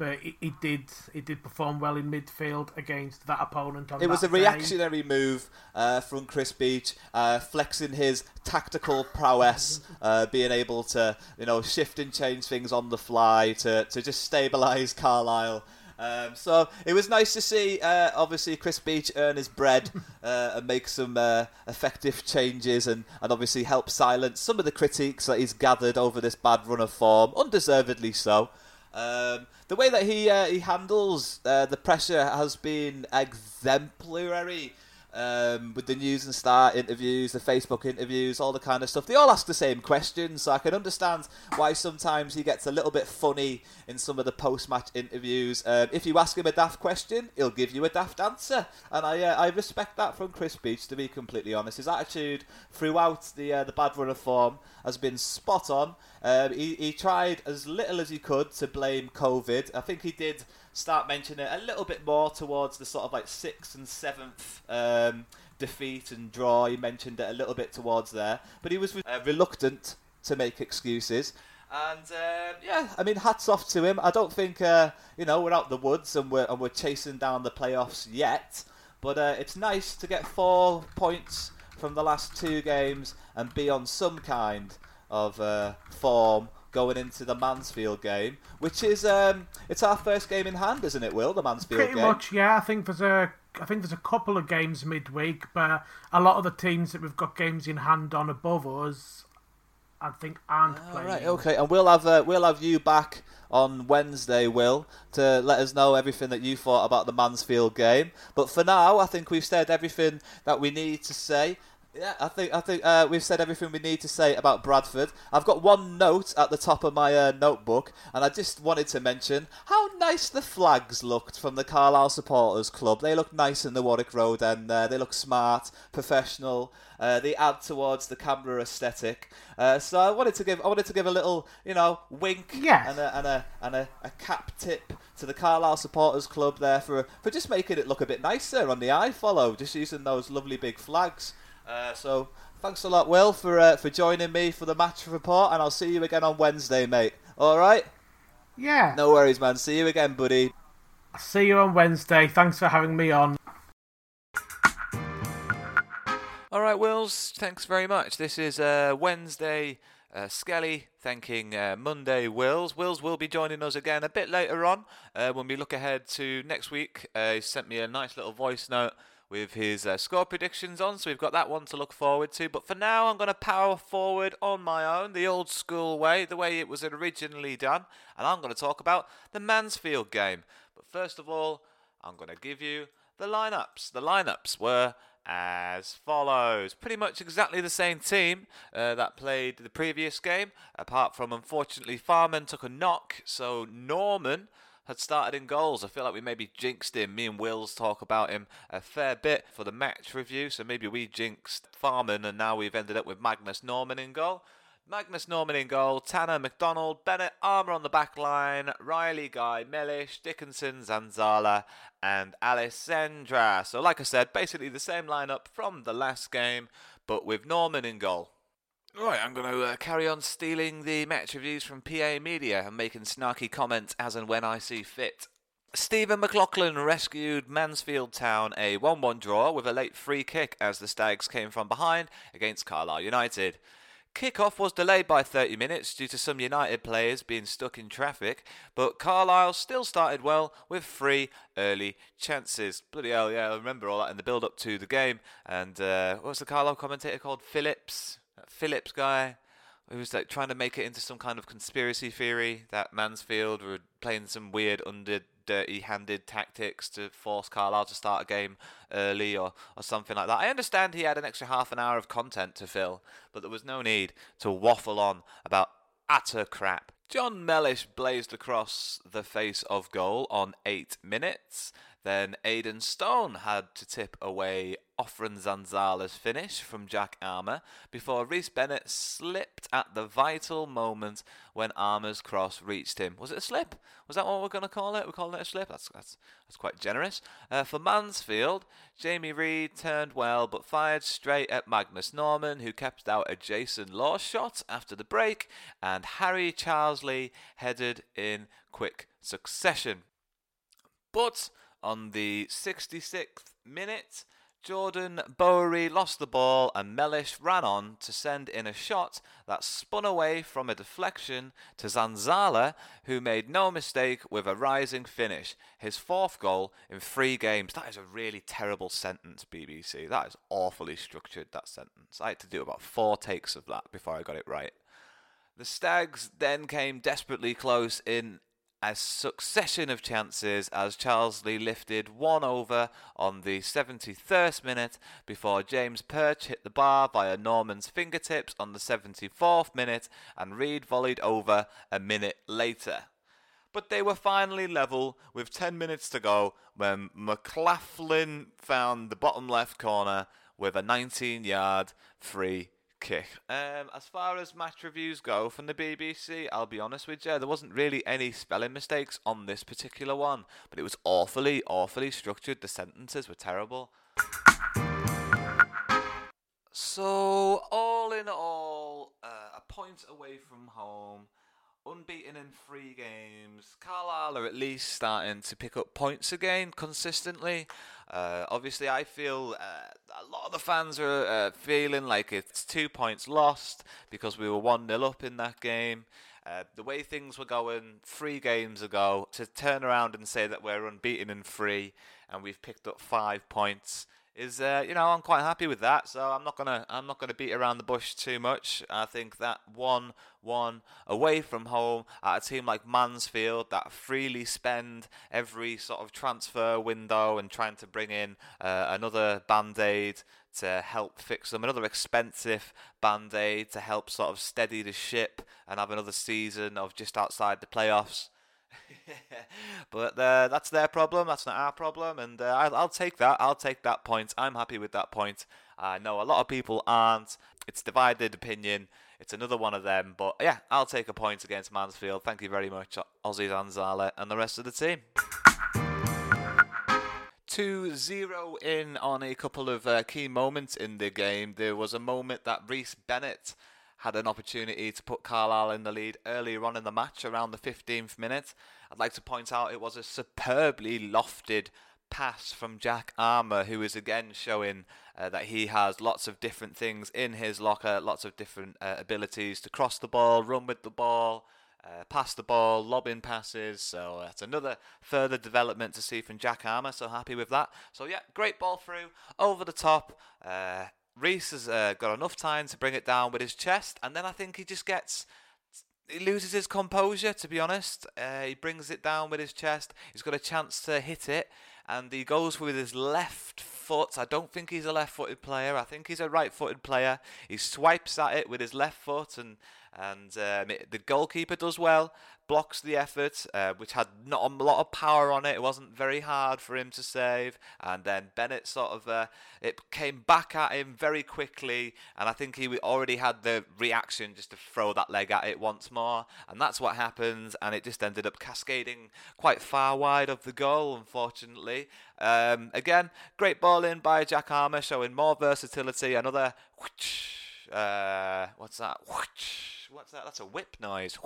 C: but he, he, did he did perform well in midfield against that opponent.
B: it was a
C: day.
B: reactionary move uh, from Chris Beech, uh, flexing his tactical prowess, uh, being able to you know shift and change things on the fly to to just stabilise Carlisle. Um, so it was nice to see, uh, obviously, Chris Beech earn his bread uh, and make some uh, effective changes and, and obviously help silence some of the critiques that he's gathered over this bad run of form, undeservedly so. Um, the way that he uh, he handles uh, the pressure has been exemplary. Um, with the news and star interviews, the Facebook interviews, all the kind of stuff. They all ask the same questions, so I can understand why sometimes he gets a little bit funny in some of the post-match interviews. Um, if you ask him a daft question, he'll give you a daft answer, and I uh, I respect that from Chris Beech. To be completely honest, his attitude throughout the uh, the bad run of form has been spot on. Um, he, he tried as little as he could to blame COVID. I think he did start mentioning it a little bit more towards the sort of like sixth and seventh um, defeat and draw. He mentioned it a little bit towards there, but he was uh, reluctant to make excuses. And uh, yeah, I mean, hats off to him. I don't think uh, you know we're out the woods and we're and we're chasing down the playoffs yet, but uh, it's nice to get four points from the last two games and be on some kind of uh, form going into the Mansfield game, which is um, it's our first game in hand, isn't it? Will the Mansfield game?
C: Pretty
B: game?
C: much, yeah. I think there's a I think there's a couple of games midweek, but a lot of the teams that we've got games in hand on above us, I think, aren't
B: All
C: playing.
B: right, okay, and we'll have uh, we'll have you back on Wednesday, Will, to let us know everything that you thought about the Mansfield game. But for now, I think we've said everything that we need to say. Yeah, I think I think uh, we've said everything we need to say about Bradford. I've got one note at the top of my uh, notebook, and I just wanted to mention how nice the flags looked from the Carlisle Supporters Club. They look nice in the Warwick Road, and uh, they look smart, professional. Uh, they add towards the camera aesthetic. Uh, so I wanted to give I wanted to give a little you know wink
C: Yes.
B: and a and a and a, a cap tip to the Carlisle Supporters Club there for for just making it look a bit nicer on the iFollow, just using those lovely big flags. Uh, so thanks a lot, Will, for uh, for joining me for the match report, and I'll see you again on Wednesday, mate. All right?
C: Yeah.
B: No worries, man. See you again, buddy.
C: See you on Wednesday. Thanks for having me on.
E: All right, Wills, thanks very much. This is uh, Wednesday. Uh, Skelly thanking uh, Monday Wills. Wills will be joining us again a bit later on uh, when we look ahead to next week. Uh, he sent me a nice little voice note with his uh, score predictions on, so we've got that one to look forward to. But for now, I'm going to power forward on my own, the old school way, the way it was originally done, and I'm going to talk about the Mansfield game. But first of all, I'm going to give you the lineups. The lineups were as follows. Pretty much exactly the same team uh, that played the previous game, apart from unfortunately Farman took a knock, so Norman had started in goals. I feel like we maybe jinxed him. Me and Wills talk about him a fair bit for the match review, so maybe we jinxed Farman and now we've ended up with Magnus Norman in goal. Magnus Norman in goal, Tanner McDonald, Bennett Armer on the back line, Riley Guy, Mellish, Dickenson, Zanzala, and Alessandra. So, like I said, basically the same lineup from the last game, but with Norman in goal. Right, I'm going to uh, carry on stealing the match reviews from PA Media and making snarky comments as and when I see fit.
B: Stephen McLaughlin rescued Mansfield Town a 1 1 draw with a late free kick as the Stags came from behind against Carlisle United. Kick-off was delayed by 30 minutes due to some United players being stuck in traffic, but Carlisle still started well with three early chances. Bloody hell, yeah, I remember all that in the build-up to the game. And uh, what was the Carlisle commentator called? Phillips? Phillips guy? Who was like trying to make it into some kind of conspiracy theory that Mansfield were playing some weird under dirty handed tactics to force Carlisle to start a game early or, or something like that. I understand he had an extra half an hour of content to fill, but there was no need to waffle on about utter crap. John Mellish blazed across the face of goal on eight minutes. Then Aidan Stone had to tip away Offrande Zanzala's finish from Jack Armer before Rhys Bennett slipped at the vital moment when Armer's cross reached him. Was it a slip? Was that what we're going to call it? We're calling it a slip? That's, that's, that's quite generous. Uh, for Mansfield, Jamie Reid turned well but fired straight at Magnus Norman, who kept out a Jason Law shot after the break, and Harry Charsley headed in quick succession. But on the 66th minute, Jordan Bowery lost the ball and Mellish ran on to send in a shot that spun away from a deflection to Zanzala, who made no mistake with a rising finish. His fourth goal in three games. That is a really terrible sentence, BBC. That is awfully structured, that sentence. I had to do about four takes of that before I got it right. The Stags then came desperately close in a succession of chances as Charsley lifted one over on the 73rd minute before James Perch hit the bar via Norman's fingertips on the 74th minute and Reid volleyed over a minute later. But they were finally level with 10 minutes to go when McLaughlin found the bottom left corner with a 19 yard free kick. Um, as far as match reviews go from the BBC, I'll be honest with you, there wasn't really any spelling mistakes on this particular one, but it was awfully, awfully structured. The sentences were terrible. So, all in all, uh, a point away from home unbeaten in three games. Carlisle are at least starting to pick up points again consistently. Uh, obviously, I feel uh, a lot of the fans are uh, feeling like it's two points lost because we were 1 0 up in that game. Uh, the way things were going three games ago, to turn around and say that we're unbeaten in three and we've picked up five points is uh, you know I'm quite happy with that. So I'm not gonna I'm not gonna beat around the bush too much. I think that one one away from home at a team like Mansfield that freely spend every sort of transfer window and trying to bring in uh, another band aid to help fix them, another expensive band aid to help sort of steady the ship and have another season of just outside the playoffs. but uh, that's their problem. That's not our problem, and uh, I'll, I'll, take that. I'll take that point. I'm happy with that point. I know a lot of people aren't. It's divided opinion. It's another one of them. But yeah, I'll take a point against Mansfield. Thank you very much, Ozzy Zanzala and the rest of the team. To zero in on a couple of uh, key moments in the game, there was a moment that Rhys Bennett had an opportunity to put Carlisle in the lead earlier on in the match around the 15th minute. I'd like to point out it was a superbly lofted pass from Jack Armer, who is again showing uh, that he has lots of different things in his locker, lots of different uh, abilities to cross the ball, run with the ball. Uh, pass the ball, lobbing passes. So that's another further development to see from Jack Armer. So happy with that. So yeah, great ball through over the top. Uh, Rhys has uh, got enough time to bring it down with his chest, and then I think he just gets. He loses his composure, to be honest. Uh, he brings it down with his chest. He's got a chance to hit it, and he goes with his left foot. I don't think he's a left footed player. I think he's a right footed player. He swipes at it with his left foot, and and um, it, the goalkeeper does well, blocks the effort, uh, which had not a lot of power on it. It wasn't very hard for him to save, and then Bennett sort of uh, it came back at him very quickly, and I think he already had the reaction just to throw that leg at it once more, and that's what happens, and it just ended up cascading quite far wide of the goal, unfortunately. Um, again, great ball in by Jack Armer, showing more versatility. Another. Whoosh, uh, what's that? What's that? That's a whip noise.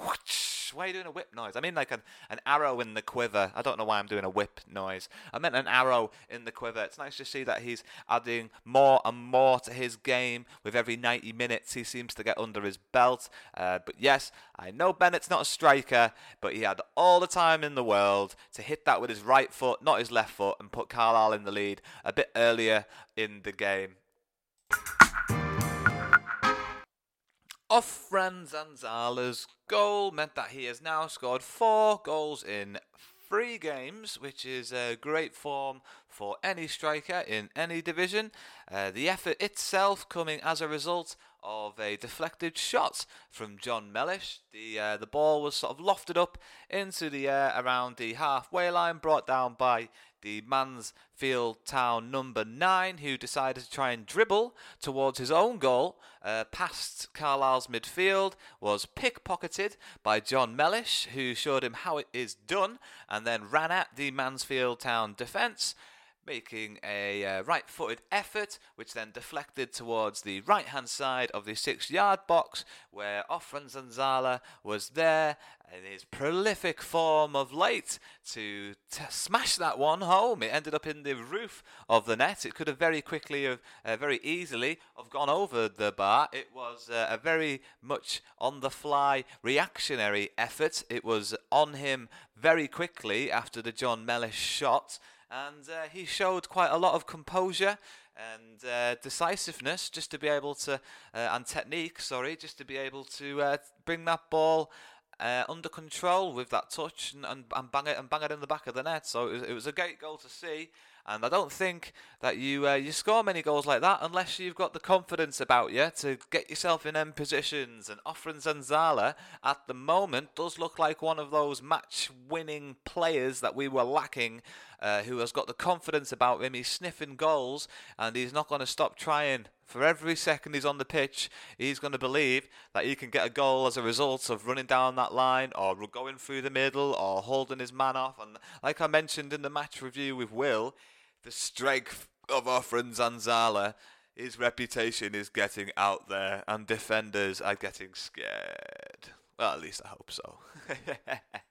B: Why are you doing a whip noise? I mean, like an, an arrow in the quiver. I don't know why I'm doing a whip noise. I meant an arrow in the quiver. It's nice to see that he's adding more and more to his game with every 90 minutes he seems to get under his belt. Uh, but yes, I know Bennett's not a striker, but he had all the time in the world to hit that with his right foot, not his left foot, and put Carlisle in the lead a bit earlier in the game. Offrande Zanzala's goal meant that he has now scored four goals in three games, which is a great form for any striker in any division. Uh, the effort itself coming as a result of a deflected shot from John Mellish. The uh, the ball was sort of lofted up into the air around the halfway line, brought down by the Mansfield Town number nine, who decided to try and dribble towards his own goal, uh, past Carlisle's midfield, was pickpocketed by John Mellish, who showed him how it is done, and then ran at the Mansfield Town defence making a uh, right footed effort, which then deflected towards the right hand side of the six yard box, where Offrande Zanzala was there in his prolific form of late to, to smash that one home. It ended up in the roof of the net. It could have very quickly, uh, very easily, have gone over the bar. It was uh, a very much on the fly reactionary effort. It was on him very quickly after the John Mellish shot and uh, he showed quite a lot of composure and uh, decisiveness just to be able to uh, and technique sorry just to be able to uh, bring that ball uh, under control with that touch and, and, and, bang it and bang it in the back of the net so it was, it was a great goal to see and I don't think that you uh, you score many goals like that unless you've got the confidence about you to get yourself in end positions. And Offrande Zanzala at the moment does look like one of those match-winning players that we were lacking. Uh, who has got the confidence about him? He's sniffing goals, and he's not going to stop trying. For every second he's on the pitch, he's going to believe that he can get a goal as a result of running down that line, or going through the middle, or holding his man off. And like I mentioned in the match review with Will, the strength of Offrande Zanzala, his reputation is getting out there, and defenders are getting scared. Well, at least I hope so.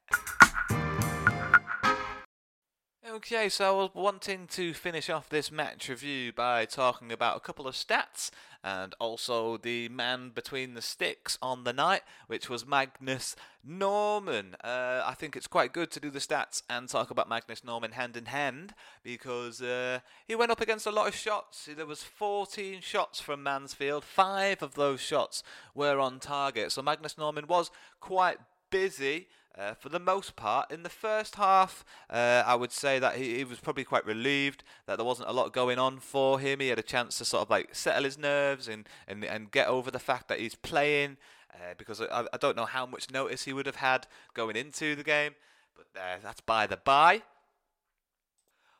B: Okay, so I was wanting to finish off this match review by talking about a couple of stats and also the man between the sticks on the night, which was Magnus Norman. Uh, I think it's quite good to do the stats and talk about Magnus Norman hand in hand because uh, he went up against a lot of shots. There was 14 shots from Mansfield. Five of those shots were on target, so Magnus Norman was quite busy. Uh, for the most part, in the first half, uh, I would say that he, he, was probably quite relieved that there wasn't a lot going on for him. He had a chance to sort of like settle his nerves and, and, and get over the fact that he's playing uh, because I, I, don't know how much notice he would have had going into the game, but uh, that's by the by.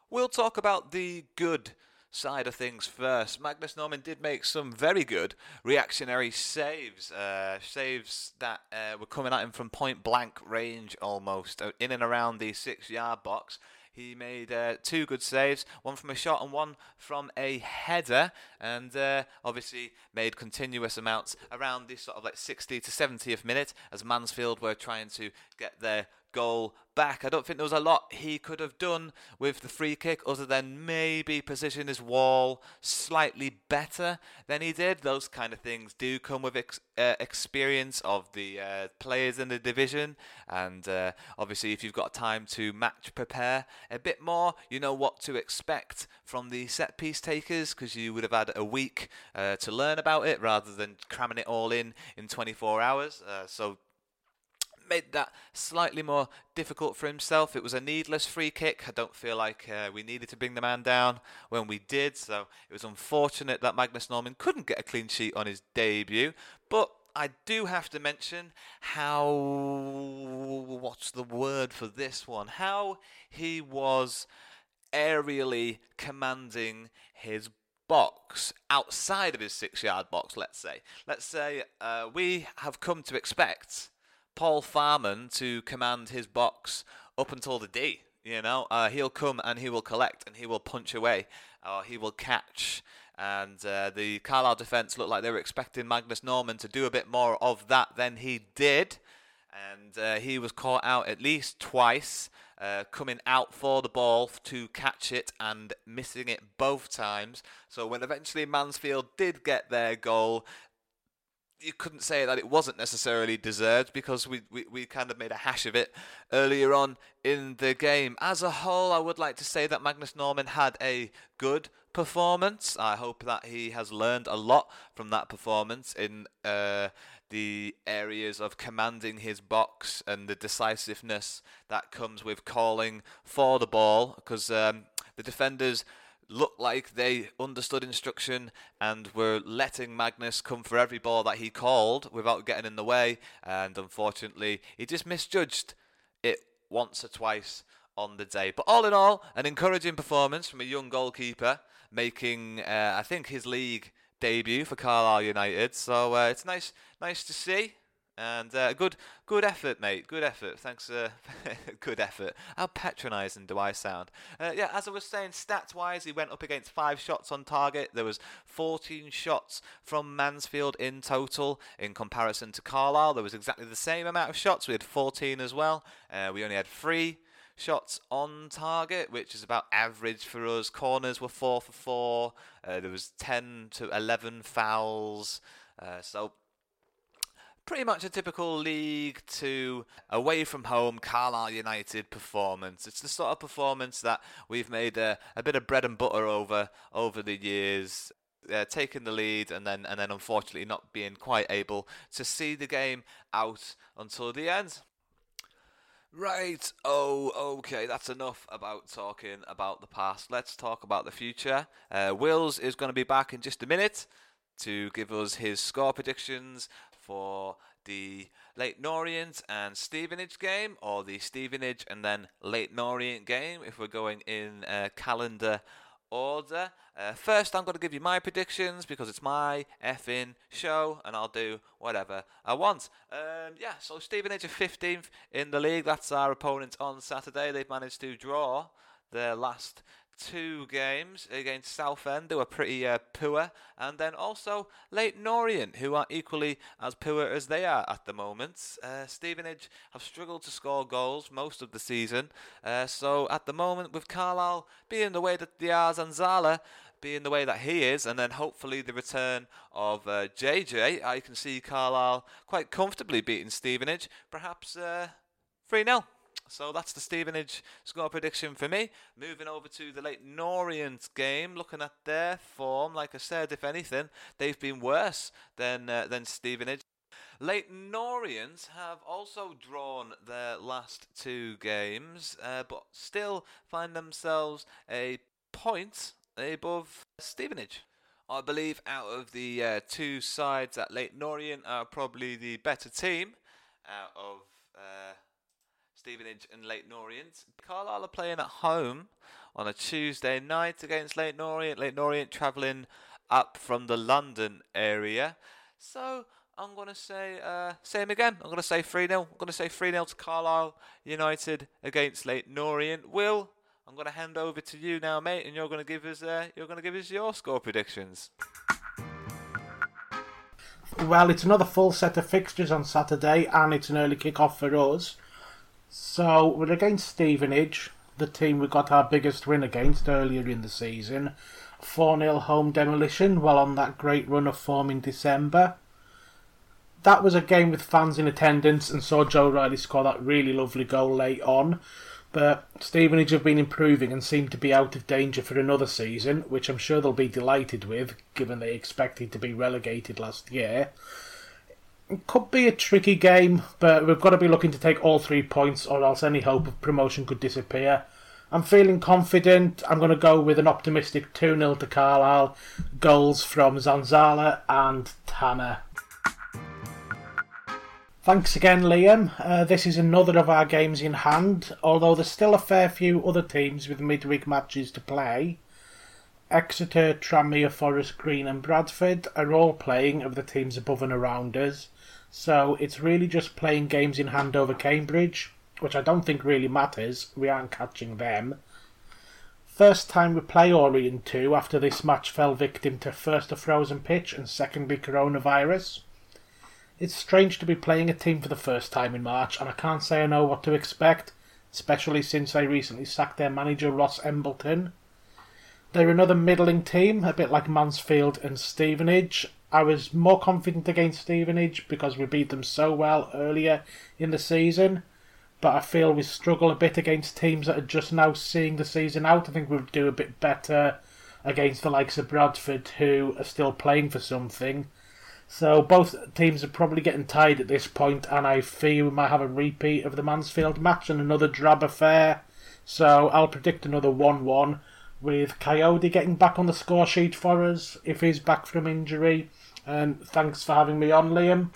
B: We'll talk about the good side of things first. Magnus Norman did make some very good reactionary saves, uh, saves that uh, were coming at him from point blank range almost, uh, in and around the six yard box. He made uh, two good saves, one from a shot and one from a header, and uh, obviously made continuous amounts around the sort of like 60 to 70th minute as Mansfield were trying to get their goal back. I don't think there was a lot he could have done with the free kick other than maybe position his wall slightly better than he did. Those kind of things do come with ex- uh, experience of the uh, players in the division, and uh, obviously, if you've got time to match prepare a bit more, you know what to expect from the set piece takers because you would have had a week uh, to learn about it rather than cramming it all in in 24 hours. Uh, so made that slightly more difficult for himself. It was a needless free kick. I don't feel like uh, we needed to bring the man down when we did, so it was unfortunate that Magnus Norman couldn't get a clean sheet on his debut. But I do have to mention how what's the word for this one? How he was aerially commanding his box outside of his six yard box, let's say. Let's say uh, we have come to expect Paul Farman to command his box up until the D. You know, uh, he'll come and he will collect and he will punch away or he will catch. And uh, the Carlisle defence looked like they were expecting Magnus Norman to do a bit more of that than he did. and uh, he was caught out at least twice, uh, coming out for the ball to catch it and missing it both times. So when eventually Mansfield did get their goal, you couldn't say that it wasn't necessarily deserved because we, we, we kind of made a hash of it earlier on in the game. As a whole, I would like to say that Magnus Norman had a good performance. I hope that he has learned a lot from that performance in uh, the areas of commanding his box and the decisiveness that comes with calling for the ball because um, the defenders looked like they understood instruction and were letting Magnus come for every ball that he called without getting in the way. And unfortunately, he just misjudged it once or twice on the day. But all in all, an encouraging performance from a young goalkeeper, making, uh, I think, his league debut for Carlisle United. So uh, it's nice, nice to see. And uh, good, good effort, mate. Good effort. Thanks. Uh, good effort. How patronising do I sound? Uh, yeah, as I was saying, stats-wise, he went up against five shots on target. There was 14 shots from Mansfield in total. In comparison to Carlisle, there was exactly the same amount of shots. We had 14 as well. Uh, we only had three shots on target, which is about average for us. Corners were four for four. Uh, there was 10 to 11 fouls. Uh, so pretty much a typical League Two away from home Carlisle United performance. It's the sort of performance that we've made a, a bit of bread and butter over over the years. Uh, taking the lead and then and then unfortunately not being quite able to see the game out until the end. Right, oh, okay, that's enough about talking about the past. Let's talk about the future. Uh, Wills is going to be back in just a minute to give us his score predictions for the Leyton Orient and Stevenage game, or the Stevenage and then Leyton Orient game, if we're going in uh, calendar order. Uh, first, I'm going to give you my predictions because it's my effing show and I'll do whatever I want. Um, yeah, so Stevenage are 15th in the league. That's our opponent on Saturday. They've managed to draw their last two games against Southend, who are pretty uh, poor, and then also Leyton Orient, who are equally as poor as they are at the moment. Uh, Stevenage have struggled to score goals most of the season, uh, so at the moment, with Carlisle being the way that they are, Zanzala being the way that he is, and then hopefully the return of uh, JJ, I can see Carlisle quite comfortably beating Stevenage, perhaps uh, 3 0. So that's the Stevenage score prediction for me. Moving over to the Leyton Orient game, looking at their form, like I said, if anything, they've been worse than uh, than Stevenage. Leyton Orient have also drawn their last two games, uh, but still find themselves a point above Stevenage. I believe out of the uh, two sides at Leyton Orient are probably the better team out of uh, Stevenage and Leyton Orient. Carlisle are playing at home on a Tuesday night against Leyton Orient. Leyton Orient travelling up from the London area. So I'm going to say, uh, same again. I'm going to say 3 0. I'm going to say 3 0 to Carlisle United against Leyton Orient. Will, I'm going to hand over to you now, mate, and you're going to give us, uh, you're going to give us your score predictions.
C: Well, it's another full set of fixtures on Saturday, and it's an early kick-off for us. So we're against Stevenage, the team we got our biggest win against earlier in the season. 4 0 home demolition while on that great run of form in December. That was a game with fans in attendance and saw Joe Riley score that really lovely goal late on. But Stevenage have been improving and seem to be out of danger for another season, which I'm sure they'll be delighted with, given they expected to be relegated last year. Could be a tricky game, but we've got to be looking to take all three points, or else any hope of promotion could disappear. I'm feeling confident. I'm going to go with an optimistic 2 0 to Carlisle. Goals from Zanzala and Tanner. Thanks again, Liam. Uh, this is another of our games in hand, although there's still a fair few other teams with midweek matches to play. Exeter, Tranmere, Forest Green, and Bradford are all playing of the teams above and around us. So it's really just playing games in hand over Cambridge, which I don't think really matters. We aren't catching them. First time we play Orient 2 after this match fell victim to first a frozen pitch and secondly coronavirus. It's strange to be playing a team for the first time in March, and I can't say I know what to expect, especially since they recently sacked their manager Ross Embleton. They're another middling team, a bit like Mansfield and Stevenage. I was more confident against Stevenage because we beat them so well earlier in the season, but I feel we struggle a bit against teams that are just now seeing the season out. I think we'll do a bit better against the likes of Bradford, who are still playing for something. So both teams are probably getting tired at this point, and I fear we might have a repeat of the Mansfield match and another drab affair. So I'll predict another 1 1 with Kayode getting back on the score sheet for us if he's back from injury. And thanks for having me on, Liam.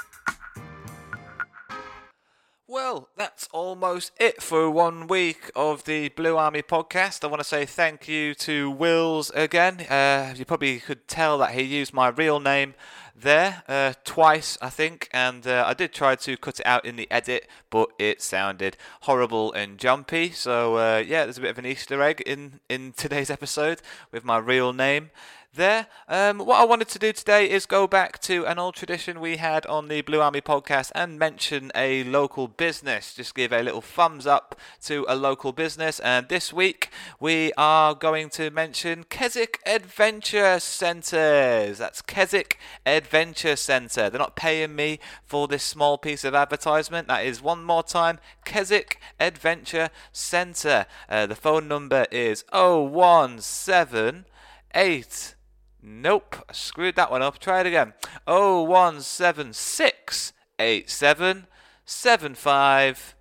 B: Well, that's almost it for one week of the Blue Army podcast. I want to say thank you to Wills again. Uh, you probably could tell that he used my real name there uh, twice, I think, and uh, I did try to cut it out in the edit, but it sounded horrible and jumpy. So uh, yeah, there's a bit of an Easter egg in in today's episode with my real name there. Um, what I wanted to do today is go back to an old tradition we had on the Blue Army podcast and mention a local business. Just give a little thumbs up to a local business. And this week we are going to mention Keswick Adventure Centres. That's Keswick Adventure Centre. They're not paying me for this small piece of advertisement. That is one more time Keswick Adventure Centre. Uh, the phone number is 0178. Nope, I screwed that one up. Try it again. Oh one seven six eight seven seven five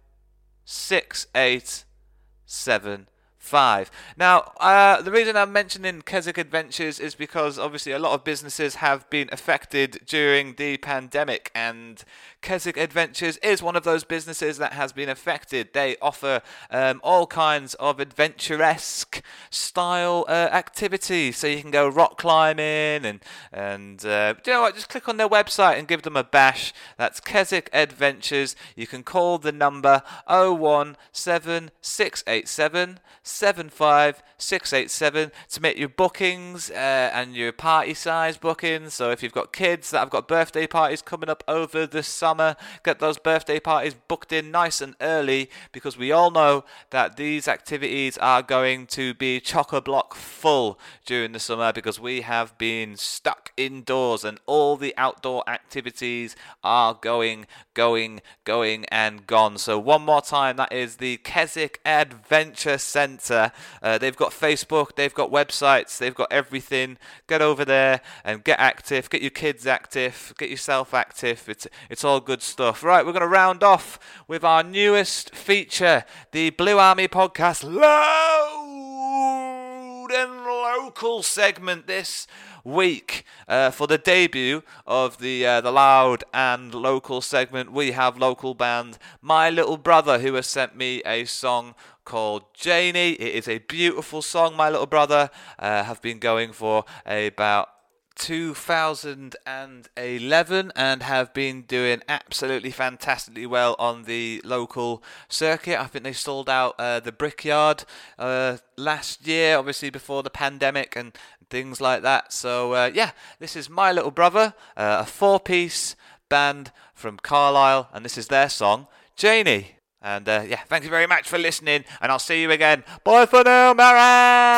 B: six eight seven five. Now, uh, the reason I'm mentioning Keswick Adventures is because obviously a lot of businesses have been affected during the pandemic, and Keswick Adventures is one of those businesses that has been affected. They offer um, all kinds of adventuresque style uh, activities, so you can go rock climbing and and uh, you know what? Just click on their website and give them a bash. That's Keswick Adventures. You can call the number 017 75687 to make your bookings uh, and your party size bookings. So if you've got kids that have got birthday parties coming up over the summer, get those birthday parties booked in nice and early because we all know that these activities are going to be chock a block full during the summer because we have been stuck indoors and all the outdoor activities are going, going, going, and gone. So one more time, that is the Keswick Adventure Centre. Uh, they've got Facebook, they've got websites, they've got everything. Get over there and get active. Get your kids active. Get yourself active. It's it's all good stuff. Right, we're going to round off with our newest feature, the Blue Army podcast, loud and local segment. This week uh, for the debut of the uh, the loud and local segment. We have local band My Little Brother who has sent me a song called Janie. It is a beautiful song, My Little Brother. Uh, have been going for about 2011 and have been doing absolutely fantastically well on the local circuit. I think they sold out uh, the Brickyard uh, last year, obviously before the pandemic and things like that. So, uh, yeah, this is My Little Brother, uh, a four piece band from Carlisle, and this is their song, Janie. And uh, yeah, thank you very much for listening, and I'll see you again. Bye for now,
A: Marras!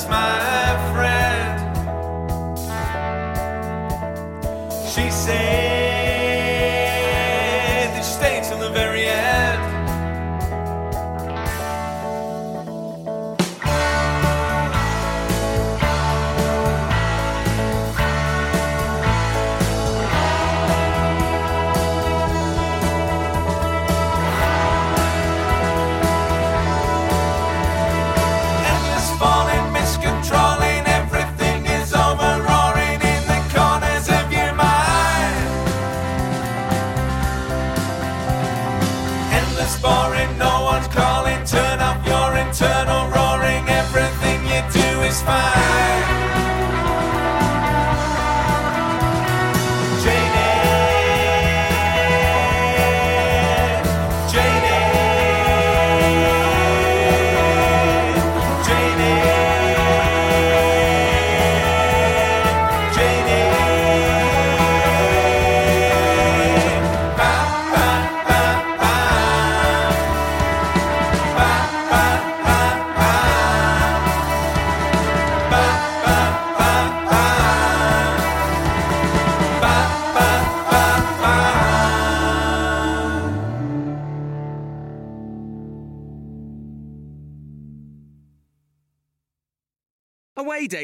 A: smile.